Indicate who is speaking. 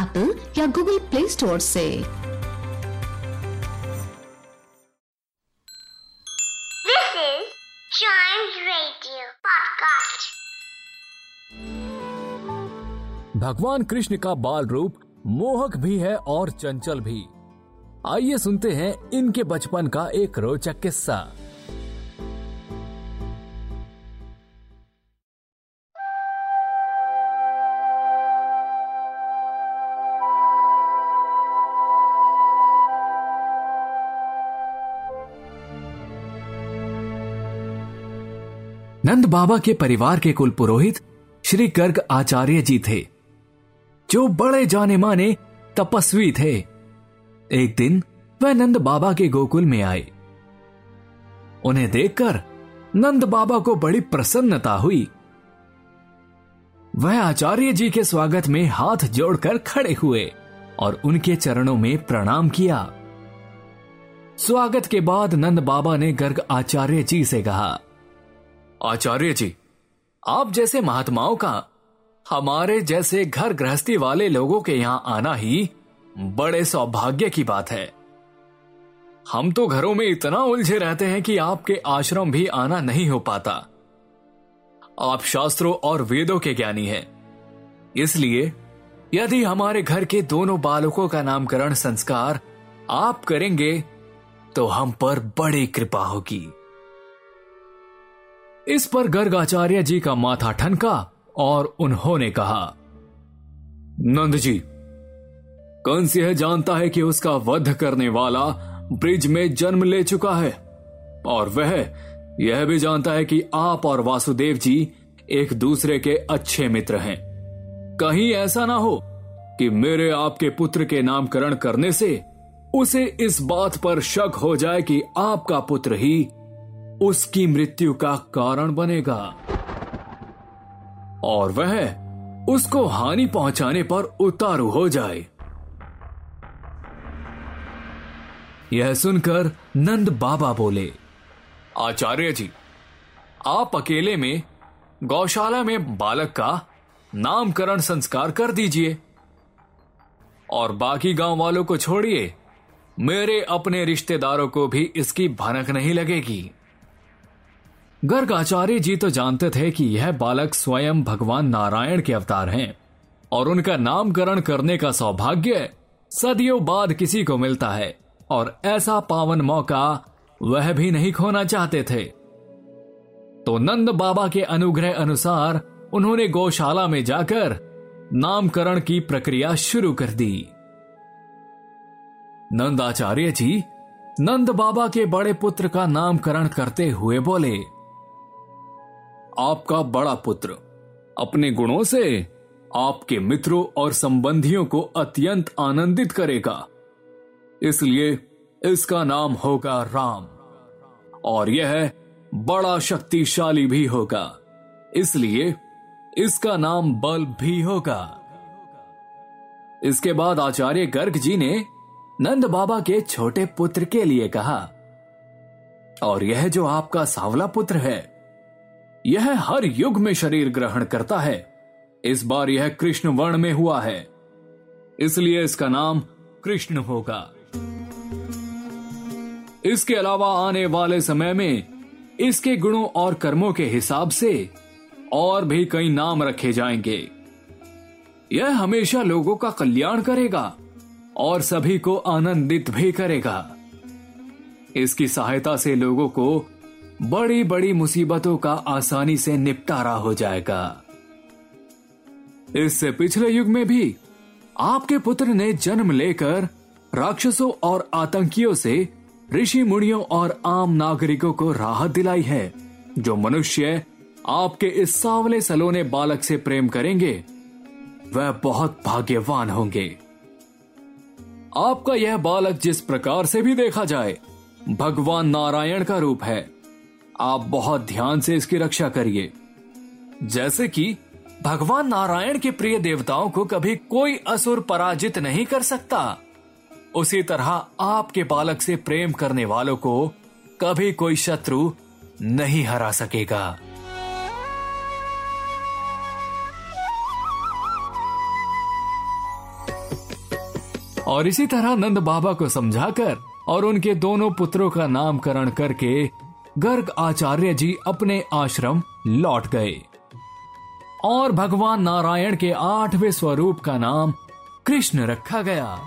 Speaker 1: Apple या Google Play Store से।
Speaker 2: This is Chimes Radio Podcast.
Speaker 3: भगवान कृष्ण का बाल रूप मोहक भी है और चंचल भी। आइए सुनते हैं इनके बचपन का एक रोचक किस्सा। नंद बाबा के परिवार के कुल पुरोहित श्री गर्ग आचार्य जी थे, जो बड़े जाने माने तपस्वी थे। एक दिन वह नंद बाबा के गोकुल में आए। उन्हें देखकर नंद बाबा को बड़ी प्रसन्नता हुई। वह आचार्य जी के स्वागत में हाथ जोड़कर खड़े हुए और उनके चरणों में प्रणाम किया। स्वागत के बाद नंद बाबा ने गर्ग आचार्य जी से कहा आचार्य जी, आप जैसे महात्माओं का, हमारे जैसे घर गृहस्थी वाले लोगों के यहाँ आना ही बड़े सौभाग्य की बात है। हम तो घरों में इतना उलझे रहते हैं कि आपके आश्रम भी आना नहीं हो पाता। आप शास्त्रों और वेदों के ज्ञानी हैं। इसलिए, यदि हमारे घर के दोनों बालकों का नामकरण संस्कार आप करेंगे तो हम पर बड़ी कृपा होगी। इस पर गर्गाचार्य जी का माथा ठनका और उन्होंने कहा, नंद जी कंस यह जानता है कि उसका वध करने वाला ब्रिज में जन्म ले चुका है? और वह यह भी जानता है कि आप और वासुदेव जी एक दूसरे के अच्छे मित्र हैं। कहीं ऐसा ना हो कि मेरे आपके पुत्र के नामकरण करने से उसे इस बात पर शक हो जाए कि आपका पुत्र ही उसकी मृत्यु का कारण बनेगा। और वह उसको हानि पहुँचाने पर उतारू हो जाए। यह सुनकर नंद बाबा बोले, आचार्य जी, आप अकेले में गौशाला में बालक का नामकरण संस्कार कर दीजिए और बाकी गाँव वालों को छोड़िए। मेरे अपने रिश्तेदारों को भी इसकी भनक नहीं लगेगी। गर्ग आचार्य जी तो जानते थे कि यह बालक स्वयं भगवान नारायण के अवतार हैं, और उनका नामकरण करने का सौभाग्य सदियों बाद किसी को मिलता है, और ऐसा पावन मौका वह भी नहीं खोना चाहते थे। तो नंद बाबा के अनुग्रह अनुसार उन्होंने गौशाला में जाकर नामकरण की प्रक्रिया शुरू कर दी। नंदाचार्य जी नंद बाबा के बड़े पुत्र का नामकरण करते हुए बोले आपका बड़ा पुत्र। अपने गुणों से आपके मित्रों और संबंधियों को अत्यंत आनंदित करेगा। इसलिए इसका नाम होगा राम। और यह बड़ा शक्तिशाली भी होगा। इसलिए इसका नाम बल भी होगा। इसके बाद आचार्य गर्ग जी ने नंद बाबा के छोटे पुत्र के लिए कहा, और यह जो आपका सावला पुत्र है यह हर युग में शरीर ग्रहण करता है। इस बार यह कृष्ण वर्ण में हुआ है। इसलिए इसका नाम कृष्ण होगा। इसके अलावा आने वाले समय में इसके गुणों और कर्मों के हिसाब से और भी कई नाम रखे जाएँगे। यह हमेशा लोगों का कल्याण करेगा और सभी को आनंदित भी करेगा। इसकी सहायता से लोगों को बड़ी बड़ी मुसीबतों का आसानी से निपटारा हो जाएगा। इससे पिछले युग में भी आपके पुत्र ने जन्म लेकर राक्षसों और आतंकियों से ऋषि मुनियों और आम नागरिकों को राहत दिलाई है, जो मनुष्य आपके इस सावले सलोने बालक से प्रेम करेंगे, वह बहुत भाग्यवान होंगे। आपका यह बालक जिस प्रकार से भी देखा जाए, भगवान नारायण का रूप है। आप बहुत ध्यान से इसकी रक्षा करिए। जैसे कि भगवान नारायण के प्रिय देवताओं को कभी कोई असुर पराजित नहीं कर सकता। उसी तरह आपके बालक से प्रेम करने वालों को कभी कोई शत्रु नहीं हरा सकेगा। और इसी तरह नंद बाबा को समझाकर और उनके दोनों पुत्रों का नामकरण करके गर्ग आचार्य जी अपने आश्रम लौट गए। और भगवान नारायण के आठवें स्वरूप का नाम कृष्ण रखा गया।